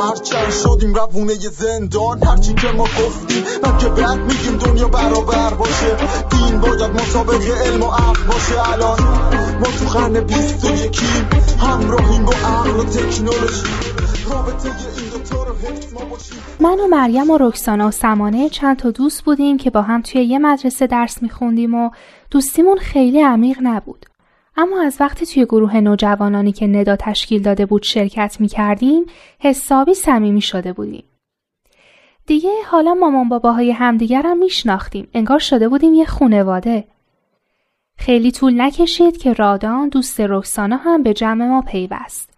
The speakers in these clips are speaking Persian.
هرچند شدیم روونه زندان. هرچی که ما گفتیم من که بعد میگیم دنیا برابر باشه. دین باید مسابق علم و عقل باشه. الان ما تو قرن بیست و یکیم. همراهیم با عقل و تکنولوژی. من و مریم و رکسانا و سمانه چند تا دوست بودیم که با هم توی یه مدرسه درس میخوندیم و دوستیمون خیلی عمیق نبود. اما از وقتی توی گروه نوجوانانی که ندا تشکیل داده بود شرکت می کردیم حسابی صمیمی شده بودیم. دیگه حالا مامان باباهای همدیگر هم میشناختیم انگار شده بودیم یه خونواده. خیلی طول نکشید که رادان دوست رکسانا هم به جمع ما پیوست.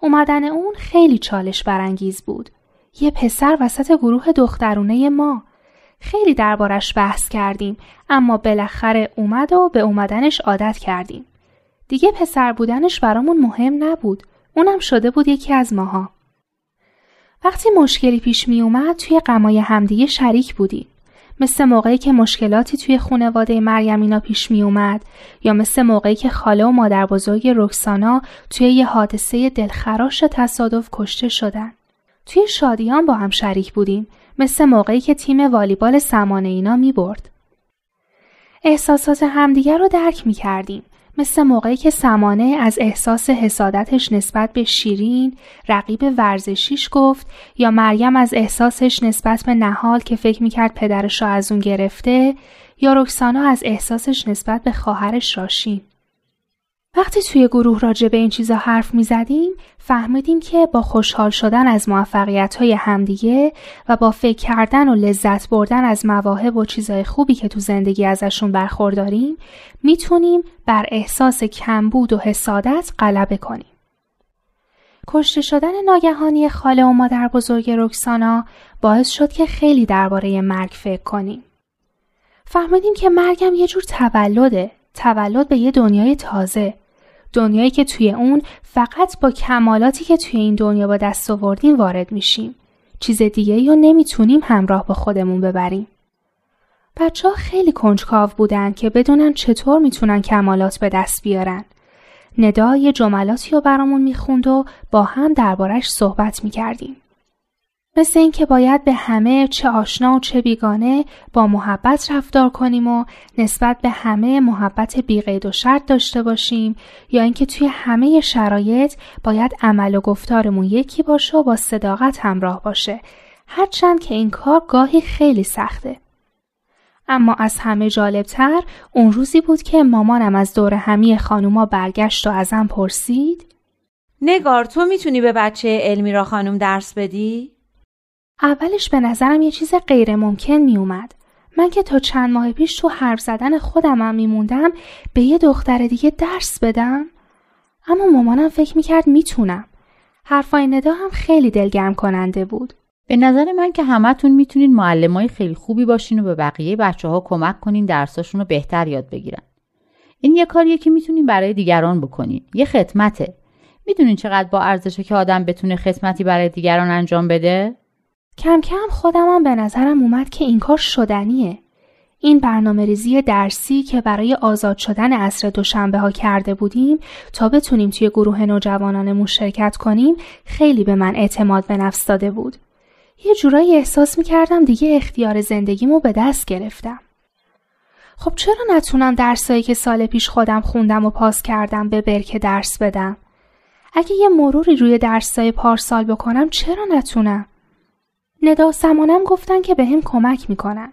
اومدن اون خیلی چالش برانگیز بود. یه پسر وسط گروه دخترونه ما. خیلی دربارش بحث کردیم اما بالاخره اومد و به اومدنش عادت کردیم. دیگه پسر بودنش برامون مهم نبود. اونم شده بود یکی از ماها. وقتی مشکلی پیش می اومد توی غمای همدیگه شریک بودیم. مثل موقعی که مشکلاتی توی خونواده مریمینا پیش می اومد یا مثل موقعی که خاله و مادر بزرگ رکسانا توی یه حادثه دلخراش تصادف کشته شدن. توی شادیان با هم شریک بودیم مثل موقعی که تیم والیبال سمانه اینا می برد. احساسات همدیگر رو درک می کردیم مثل موقعی که سمانه از احساس حسادتش نسبت به شیرین رقیب ورزشیش گفت یا مریم از احساسش نسبت به نهال که فکر می‌کرد پدرش را از اون گرفته یا رکسانا از احساسش نسبت به خواهرش راشین. وقتی توی گروه راجع به این چیزا حرف می زدیم فهمیدیم که با خوشحال شدن از موفقیت های همدیگه و با فکر کردن و لذت بردن از مواهب و چیزای خوبی که تو زندگی ازشون برخورداریم می‌تونیم بر احساس کمبود و حسادت غلبه کنیم. کشته شدن ناگهانی خاله و مادر بزرگ رکسانا باعث شد که خیلی درباره مرگ فکر کنیم. فهمیدیم که مرگم یه جور تولده، تولد به یه دنیای تازه، دنیایی که توی اون فقط با کمالاتی که توی این دنیا با دست آوردیم وارد میشیم. چیز دیگه رو نمی‌تونیم همراه با خودمون ببریم. بچه ها خیلی کنجکاو بودن که بدونن چطور می‌تونن کمالات به دست بیارن. ندا یه جملاتی رو برامون می‌خوند و با هم دربارش صحبت می‌کردیم. مثل اینکه باید به همه چه آشنا و چه بیگانه با محبت رفتار کنیم و نسبت به همه محبت بیقید و شرط داشته باشیم یا اینکه توی همه شرایط باید عمل و گفتارمون یکی باشه و با صداقت همراه باشه. هرچند که این کار گاهی خیلی سخته. اما از همه جالبتر اون روزی بود که مامانم از دور همی خانوما برگشت و ازم پرسید. نگار تو می‌تونی به بچه علمی را خانوم درس بدی؟ اولش به نظرم یه چیز غیر ممکن می اومد. من که تا چند ماه پیش تو حرف زدن خودمم میموندم به یه دختر دیگه درس بدم. اما مامانم فکر می‌کرد می‌تونم. حرفای ندا هم خیلی دلگرم کننده بود. به نظر من که همتون می‌تونین معلمای خیلی خوبی باشین و به بقیه بچه ها کمک کنین درساشون رو بهتر یاد بگیرن. این یه کاریه که می‌تونین برای دیگران بکنین. یه خدمته. می‌دونین چقدر با ارزشه که آدم بتونه خدمتی برای دیگران انجام بده؟ کم کم خودمم به نظرم اومد که این کار شدنیه. این برنامه ریزی درسی که برای آزاد شدن عصر دوشنبه ها کرده بودیم تا بتونیم توی گروه نوجوانانمون شرکت کنیم خیلی به من اعتماد به نفس داده بود. یه جورایی احساس می‌کردم دیگه اختیار زندگیمو به دست گرفتم. خب چرا نتونم درسایی که سال پیش خودم خوندم و پاس کردم به برکه درس بدم؟ اگه یه مروری روی درسای پارسال بکنم چرا نتونم؟ ندا سمانم گفتن که به هم کمک می‌کنن.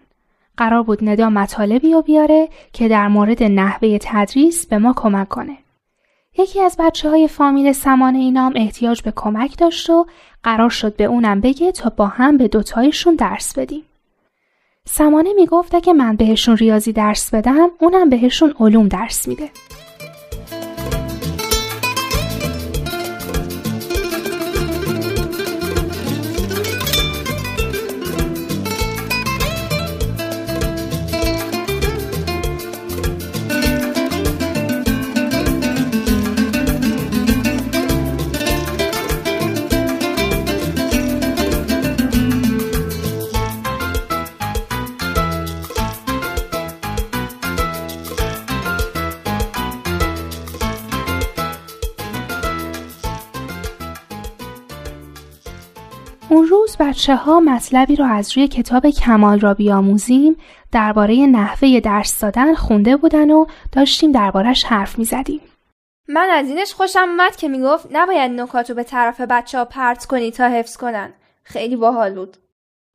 قرار بود ندا مطالبی رو بیاره که در مورد نحوه تدریس به ما کمک کنه. یکی از بچه های فامیل سمانه اینام احتیاج به کمک داشت و قرار شد به اونم بگه تا با هم به دوتایشون درس بدیم. سمانه می‌گفت که من بهشون ریاضی درس بدم اونم بهشون علوم درس میده. بچه ها مطلبی رو از روی کتاب کمال را بیاموزیم درباره نحوه درس دادن خونده بودن و داشتیم دربارش حرف می زدیم. من از اینش خوشم اومد که می‌گفت نباید نکاتو به طرف بچه ها پرت کنی تا حفظ کنن. خیلی باحال بود.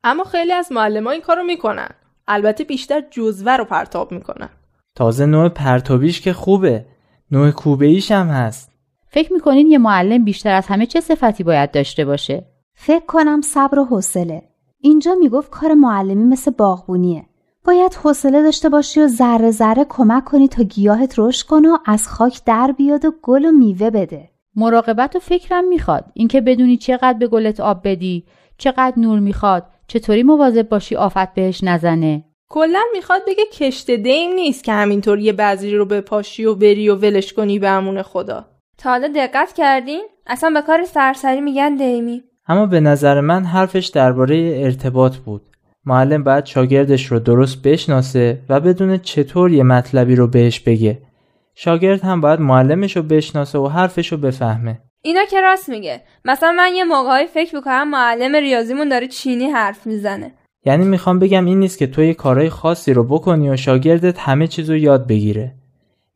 اما خیلی از معلم این کارو می‌کنن. البته بیشتر جزوه رو پرتاب می‌کنن. تازه نوع پرتابیش که خوبه. نوع کوبه ایش هم هست. فکر می‌کنین یه معلم بیشتر از همه چه صفتی باید داشته باشه؟ فکر کنم صبر و حوصله. اینجا می‌گفت کار معلمی مثل باغبونیه. باید حوصله داشته باشی و ذره ذره کمک کنی تا گیاهت رشد کنه و از خاک در بیاد و گل و میوه بده. مراقبت و فکرم می‌خواد. اینکه بدونی چقدر به گلت آب بدی، چقدر نور می‌خواد، چطوری مواظب باشی آفت بهش نزنه. کلا می‌خواد بگه کشت دیم نیست که همینطور یه بعضی رو به پاشی و بری و ولش کنی به امون خدا. تا حالا دقت کردین؟ اصلا به کار سرسری میگن دیمی. اما به نظر من حرفش درباره ارتباط بود. معلم باید شاگردش رو درست بشناسه و بدونه چطور یه مطلبی رو بهش بگه. شاگرد هم باید معلمش رو بشناسه و حرفش رو بفهمه. اینا که راست میگه. مثلا من یه موقعی فکر می‌کنم معلم ریاضیمون داره چینی حرف می‌زنه. یعنی می‌خوام بگم این نیست که تو یه کارهای خاصی رو بکنی و شاگردت همه چیز رو یاد بگیره.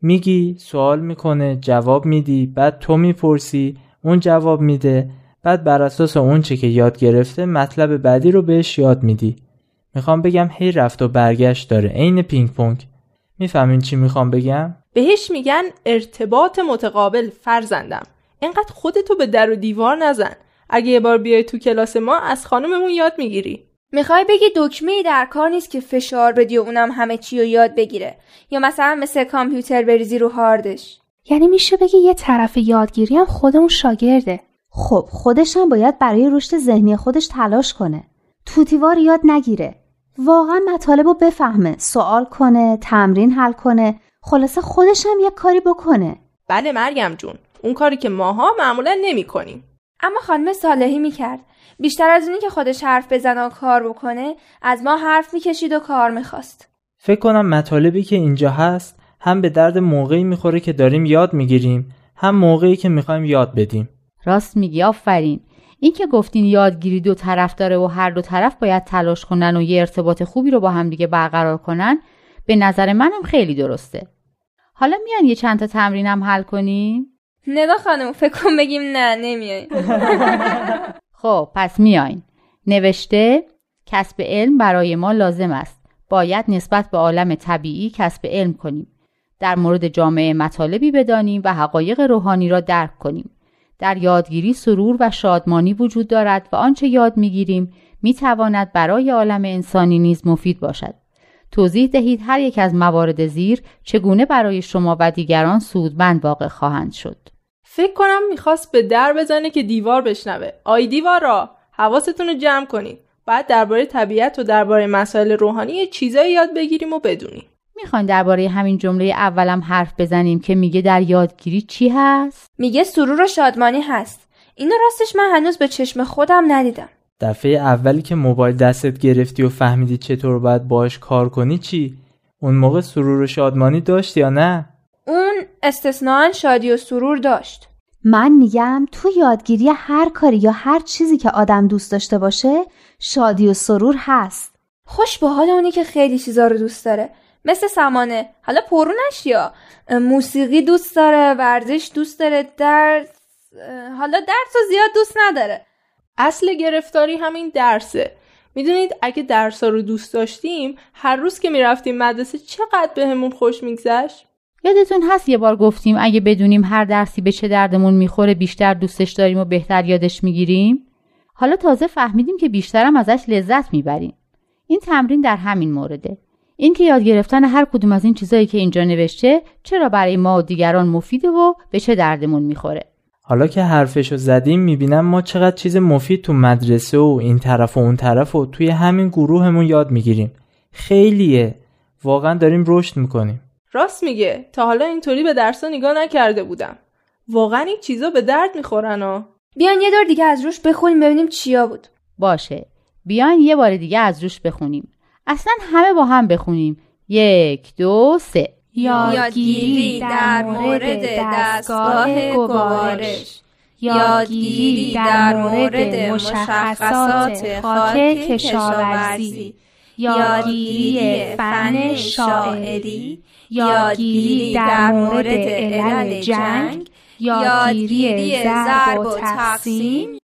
میگی سوال می‌کنه جواب میدی بعد تو می‌پرسی اون جواب میده بعد بر اساس اون چه که یاد گرفته مطلب بعدی رو بهش یاد میدی. می‌خوام بگم هی رفت و برگشت داره. عین پینگ پونگ. می‌فهمین چی می‌خوام بگم؟ بهش میگن ارتباط متقابل فرزندم. اینقدر خودتو به در و دیوار نزن. اگه یه بار بیای تو کلاس ما از خانممون یاد می‌گیری. می‌خوای بگی دکمه در کار نیست که فشار بدی و اونم همه چی رو یاد بگیره. یا مثلا مثل کامپیوتر بریزی رو هاردش. یعنی میشه بگی یه طرف یادگیری هم خود اون شاگرده. خب خودش هم باید برای رشد ذهنی خودش تلاش کنه. توتیوار یاد نگیره. واقعا مطالب رو بفهمه سوال کنه تمرین حل کنه. خلاصه خودش هم یک کاری بکنه. بله مریم جون. اون کاری که ماها معمولا نمی کنیم. اما خانم صالحی می‌کرد. بیشتر از اونی که خودش حرف بزنه و کار بکنه از ما حرف می‌کشید و کار می‌خواست. فکر کنم مطالبی که اینجا هست هم به درد موقعی می‌خوره که داریم یاد می‌گیریم هم موقعی که می‌خوایم یاد بدیم. راست میگی آفرین. این که گفتین یادگیری دو طرف داره و هر دو طرف باید تلاش کنن و یه ارتباط خوبی رو با هم دیگه برقرار کنن به نظر منم خیلی درسته. حالا میان یه چند تا تمرینم حل کنیم؟ ندا خانم فکر کن بگیم نه نمیای خب پس میاین. نوشته کسب علم برای ما لازم است. باید نسبت به عالم طبیعی کسب علم کنیم. در مورد جامعه مطالبی بدانیم و حقایق روحانی را درک کنیم. در یادگیری سرور و شادمانی وجود دارد و آنچه یاد می‌گیریم می‌تواند برای عالم انسانی نیز مفید باشد. توضیح دهید هر یک از موارد زیر چگونه برای شما و دیگران سودمند واقع خواهند شد. فکر کنم می‌خواست به در بزنه که دیوار بشنوه. آی دیوارا حواستون رو جمع کنید بعد درباره طبیعت و درباره مسائل روحانی چیزایی یاد بگیریم و بدونیم می‌خواین درباره همین جمله اولم حرف بزنیم که میگه در یادگیری چی هست؟ میگه سرور و شادمانی هست. اینو راستش من هنوز به چشم خودم ندیدم. دفعه اولی که موبایل دستت گرفتی و فهمیدی چطور باید باش کار کنی چی؟ اون موقع سرور و شادمانی داشت یا نه؟ اون استثنان شادی و سرور داشت. من میگم تو یادگیری هر کاری یا هر چیزی که آدم دوست داشته باشه شادی و سرور هست. خوش به حال اونی که خیلی چیزا رو دوست داره. مثل سمانه حالا پرو نشیا موسیقی دوست داره ورزش دوست داره درس حالا درس رو زیاد دوست نداره. اصل گرفتاری همین درسه. می‌دونید اگه درس رو دوست داشتیم هر روز که می‌رفتیم مدرسه چقدر بهمون خوش میگذشت؟ یادتون هست یه بار گفتیم اگه بدونیم هر درسی به چه دردمون می‌خوره بیشتر دوستش داریم و بهتر یادش می‌گیریم؟ حالا تازه فهمیدیم که بیشترم ازش لذت می‌بریم. این تمرین در همین مورده. اینکه یاد گرفتن هر کدوم از این چیزایی که اینجا نوشته چرا برای ما و دیگران مفیده و به چه دردمون می‌خوره؟ حالا که حرفشو زدیم می‌بینم ما چقدر چیز مفید تو مدرسه و این طرف و اون طرف و توی همین گروهمون یاد می‌گیریم. خیلیه. واقعا داریم رشد می‌کنیم. راست میگه. تا حالا اینطوری به درسا نگاه نکرده بودم. واقعا این چیزا به درد می‌خورن ها. بیان یه دور دیگه از روش بخونیم ببینیم چیا بود. باشه. بیان یه بار دیگه از روش بخونیم. اصلا همه با هم بخونیم. یک دو سه. یادگیری در مورد دستگاه گوارش. یادگیری در مورد مشخصات خاک کشاورزی. یادگیری فن شاعری. یادگیری در مورد علل جنگ. یادگیری ضرب و تقسیم.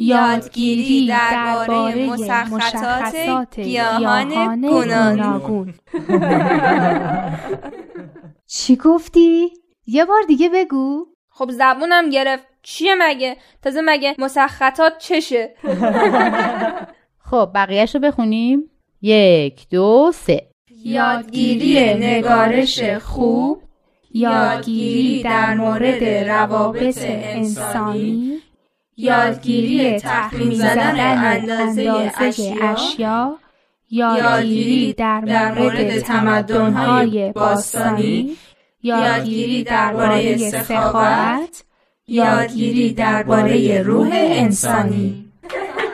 یادگیری درباره مشخصات گیاهان گوناگون. چی گفتی؟ یه بار دیگه بگو. خب زبونم گرفت. چیه مگه؟ تازه مگه مسخطات چشه؟ خب بقیهش رو بخونیم. یک دو سه. یادگیری نگارش خوب یادگیری در مورد روابط انسانی. یادگیری تخمین زدن اندازه اشیا یادگیری در مورد تمدن‌های باستانی یادگیری درباره سخاوت یادگیری درباره روح انسانی.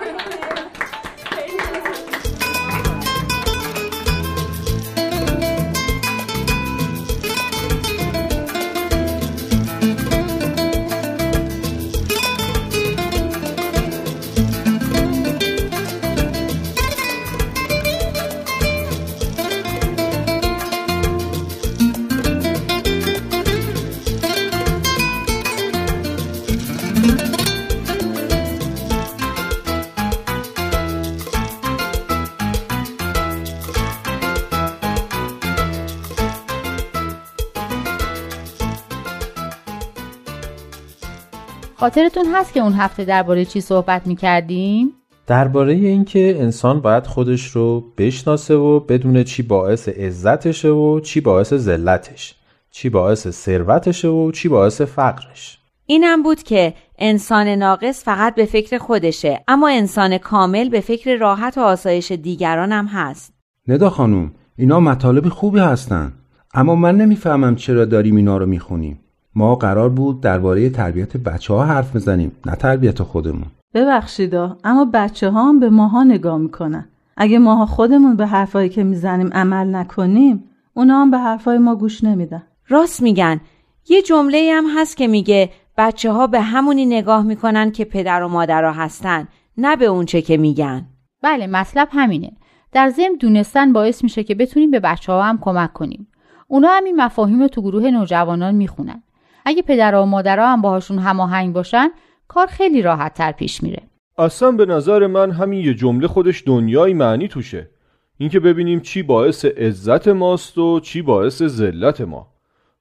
خاطرتون هست که اون هفته درباره چی صحبت می کردیم؟ درباره اینکه انسان باید خودش رو بشناسه و بدونه چی باعث عزتشه و چی باعث ذلتش چی باعث ثروتشه و چی باعث فقرش. اینم بود که انسان ناقص فقط به فکر خودشه اما انسان کامل به فکر راحت و آسایش دیگران هم هست. ندا خانوم اینا مطالب خوبی هستن اما من نمی‌فهمم چرا داریم اینا رو می‌خونیم. ما قرار بود درباره تربیت بچه ها حرف بزنیم نه تربیت خودمون. ببخشیدا اما بچه ها هم به ماها نگاه می‌کنن. اگه ماها خودمون به حرفایی که می‌زنیم عمل نکنیم اونا هم به حرفای ما گوش نمیدن. راست میگن. یه جمله هم هست که میگه بچه ها به همونی نگاه می‌کنن که پدر و مادرها هستن نه به اونچه که میگن. بله مطلب همینه. در ضمن دونستن باعث میشه که بتونیم به بچه ها هم کمک کنیم. اونا هم این مفاهیم رو تو گروه نوجوانان می‌خونن. اگه پدر و مادرها هم باهاشون هماهنگ باشن کار خیلی راحت تر پیش میره. اصلا به نظر من همین یه جمله خودش دنیای معنی توشه. اینکه ببینیم چی باعث عزت ماست و چی باعث ذلت ما.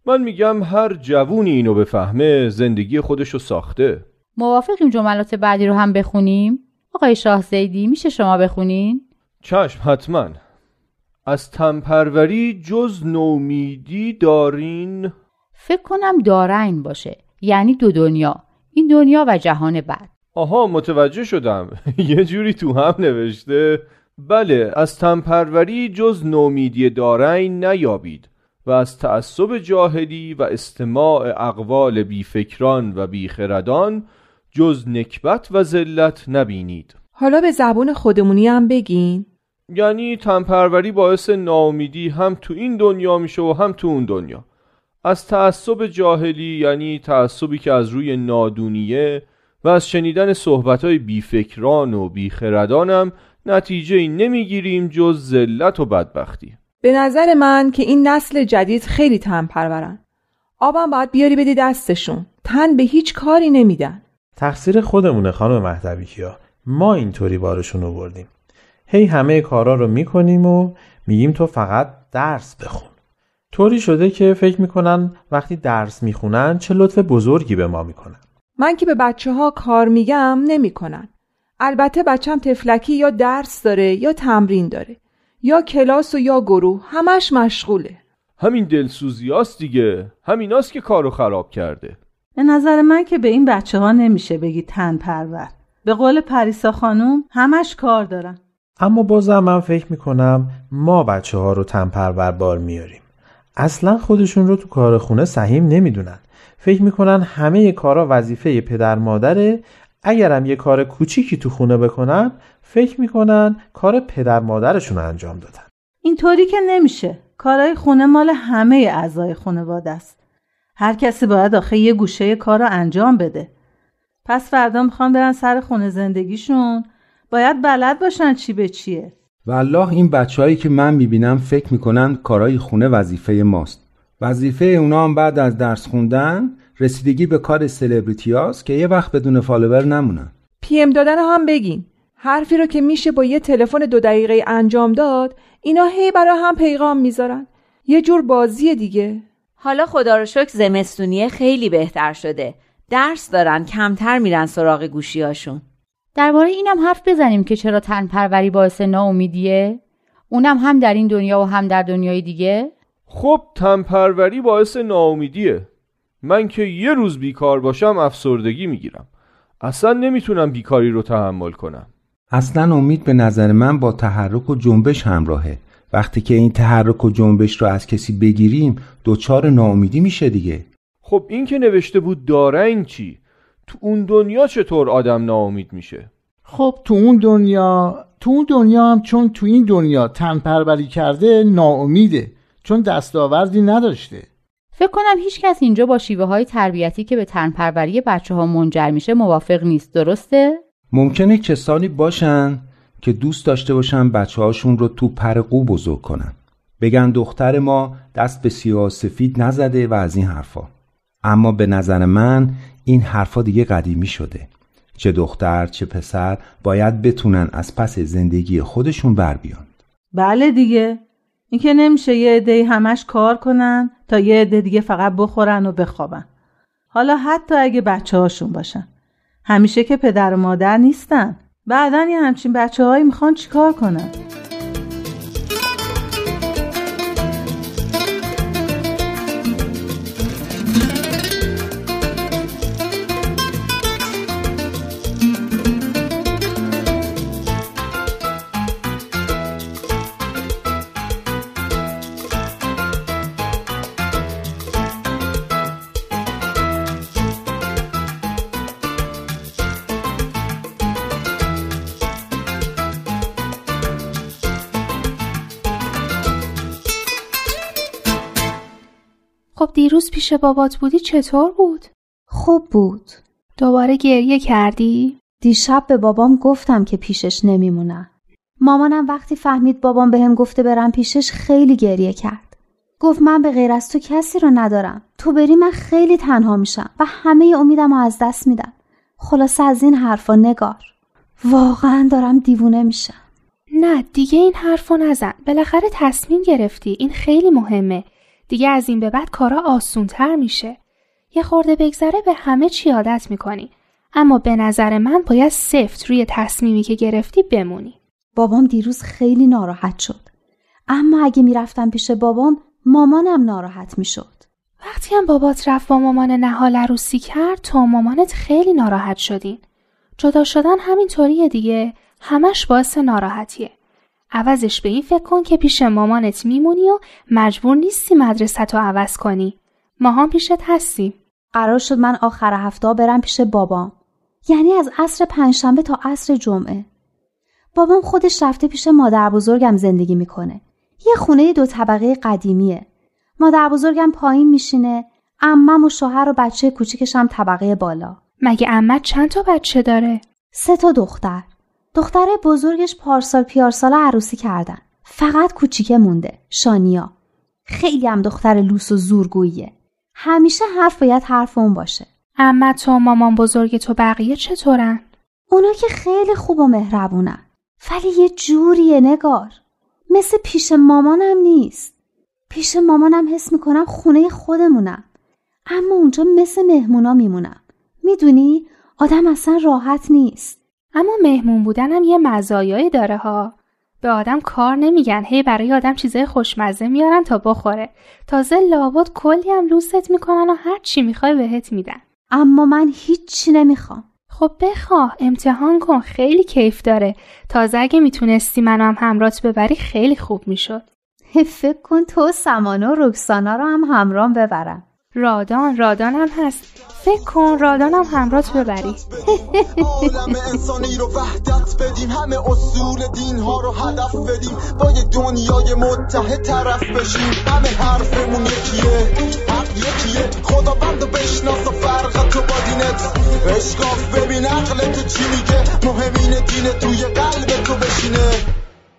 من میگم هر جوونی اینو بفهمه زندگی خودشو ساخته. موافقیم جملات بعدی رو هم بخونیم؟ آقای شاه زیدی میشه شما بخونین؟ چشم حتما. از تنپروری جز نومیدی دارین؟ فکر کنم دارین باشه. یعنی دو دنیا. این دنیا و جهان بعد. آها متوجه شدم. یه جوری تو هم نوشته. بله از تنپروری جز نومیدی دارین نیابید و از تعصب جاهلی و استماع اقوال بیفکران و بیخردان جز نکبت و ذلت نبینید. حالا به زبون خودمونی هم بگین. یعنی تنپروری باعث ناامیدی هم تو این دنیا میشه و هم تو اون دنیا. از تعصب جاهلی یعنی تعصبی که از روی نادونیه و از شنیدن صحبتهای بیفکران و بیخردانم نتیجه نمی‌گیریم جز ذلت و بدبختی. به نظر من که این نسل جدید خیلی تن پرورن. آبم باید بیاری بدی دستشون. تن به هیچ کاری نمیدن. تقصیر خودمونه خانم مهدوی کیا. ما اینطوری بارشون بردیم. هی همه کارا رو می‌کنیم و میگیم تو فقط درس بخون. طوری شده که فکر می‌کنن وقتی درس می‌خونن چه لطف بزرگی به ما می‌کنن. من که به بچه ها کار میگم نمی‌کنن. البته بچم تفلکی یا درس داره یا تمرین داره. یا کلاس و یا گروه همش مشغوله. همین دلسوزیاست دیگه. همیناست که کارو خراب کرده. به نظر من که به این بچه ها نمیشه بگی تن پرور. به قول پریسا خانوم همش کار دارن. اما بازم من فکر می‌کنم ما بچه ها رو تن پرور بار میاریم. اصلا خودشون رو تو کار خونه سهیم نمی‌دونن. فکر می‌کنن همه کارا وظیفه پدر مادره. اگرم یه کار کوچیکی تو خونه بکنن فکر می‌کنن کار پدر مادرشون رو انجام دادن. اینطوری که نمیشه. کارهای خونه مال همه اعضای خانواده است. هر کسی باید آخه یه گوشه کار رو انجام بده. پس فردا می‌خوان برن سر خونه زندگیشون. باید بلد باشن چی به چیه. والله این بچههایی که من می‌بینم فکر می‌کنن کارای خونه وظیفه ماست. وظیفه اونا هم بعد از درس خوندن رسیدگی به کار سلبریتی هاست که یه وقت بدون follower نمونن. PM دادن هم بگین. حرفی رو که میشه با یه تلفن دو دقیقه انجام داد اینا هی برا هم پیغام می‌ذارن. یه جور بازی دیگه. حالا خدا رو شکر زمستونیه خیلی بهتر شده. درس دارن کمتر میرن سراغ گوشیاشون درباره اینم حرف بزنیم که چرا تن پروری باعث ناامیدیه؟ اونم هم در این دنیا و هم در دنیای دیگه؟ خب تنپروری باعث ناامیدیه. من که یه روز بیکار باشم افسردگی می‌گیرم. اصلا نمی‌تونم بیکاری رو تحمل کنم. اصلا امید به نظر من با تحرک و جنبش همراهه. وقتی که این تحرک و جنبش رو از کسی بگیریم دوچار ناامیدی میشه دیگه. خب این که نوشته بود داره این چی؟ تو اون دنیا چطور آدم ناامید میشه؟ خب تو اون دنیا تو اون دنیا هم چون تو این دنیا تن پروری کرده ناامیده. چون دستاوردی نداشته. فکر کنم هیچ کس اینجا با شیوه های تربیتی که به تن پروری بچه ها منجر میشه موافق نیست. درسته؟ ممکنه کسانی باشن که دوست داشته باشن بچه هاشون رو تو پر قو بزرگ کنن. بگن دختر ما دست به سیاه سفید نزده و از این حرفا. اما به نظر من این حرفا دیگه قدیمی شده. چه دختر چه پسر باید بتونن از پس زندگی خودشون بر بیان. بله دیگه. اینکه نمیشه یه عده همش کار کنن تا یه عده دیگه فقط بخورن و بخوابن. حالا حتی اگه بچه هاشون باشن. همیشه که پدر و مادر نیستن. بعدا یه همچین بچه هایی می‌خوان چیکار کنن؟ دیروز پیش بابات بودی چطور بود؟ خوب بود. دوباره گریه کردی؟ دیشب به بابام گفتم که پیشش نمیمونم مامانم وقتی فهمید بابام بهم گفته برم پیشش خیلی گریه کرد. گفت من به غیر از تو کسی رو ندارم. تو بری من خیلی تنها میشم و همه امیدم رو از دست میدم خلاصه از این حرفا نگار. واقعا دارم دیوونه میشم. نه دیگه این حرفو نزن. بالاخره تصمیم گرفتی. این خیلی مهمه. دیگه از این به بعد کارا آسونتر میشه. یه خورده بگذره به همه چی عادت می‌کنی. اما به نظر من باید سفت روی تصمیمی که گرفتی بمونی. بابام دیروز خیلی ناراحت شد. اما اگه می‌رفتم پیش بابام مامانم ناراحت می‌شد. وقتی هم بابات رفت با مامان نهال عروسی کرد تو مامانت خیلی ناراحت شدین. جدا شدن همینطوریه دیگه. همش باعث ناراحتیه. عوضش به این فکر کن که پیش مامانت میمونی و مجبور نیستی مدرسه عوض کنی. ما هم پیشت هستیم. قرار شد من آخر هفته برم پیش بابام. یعنی از عصر پنجشنبه تا عصر جمعه. بابام خودش رفته پیش مادر بزرگم زندگی می‌کنه. یه خونه دو طبقه قدیمیه. مادر بزرگم پایین میشینه. امم و شوهر و بچه کوچیکش هم طبقه بالا. مگه امت چند تا بچه داره؟ سه تا دختر. دختر بزرگش پارسال پیارسال عروسی کردن. فقط کوچیکه مونده شانیا. خیلی هم دختر لوس و زورگوییه. همیشه حرف باید حرف اون باشه. اما تو مامان بزرگ تو بقیه چطورن؟ اونا که خیلی خوب و مهربونن. ولی یه جوریه نگار. مثل پیش مامانم نیست. پیش مامانم حس می‌کنم خونه خودمونم. اما اونجا مثل مهمونا میمونم. می‌دونی؟ آدم اصلا راحت نیست. اما مهمون بودنم یه مزایایی داره ها. به آدم کار نمیگن. هی برای آدم چیزای خوشمزه میارن تا بخوره. تازه لابد کلی هم لوست می‌کنن و هر چی می‌خوای بهت میدن. اما من هیچی نمی‌خوام. خب بخواه. امتحان کن. خیلی کیف داره. تازه اگه می‌تونستی منو هم همرات ببری خیلی خوب می‌شد. فکر کن تو سمانه و رکسانا رو هم همرام ببرم رادان رادان هم هست. فکر کن رادان هم همراه ببری. عالم انسانی رو وحدت بدیم. همه اصول دین ها رو هدف بدیم. با یه دنیای متحد طرف بشیم. همه حرفمون یکیه. حق یکیه. خدا بند و بشناس و فرق تو با دینت. اشکاف ببین عقل تو چی میگه. مهمین دین توی قلب تو بشینه.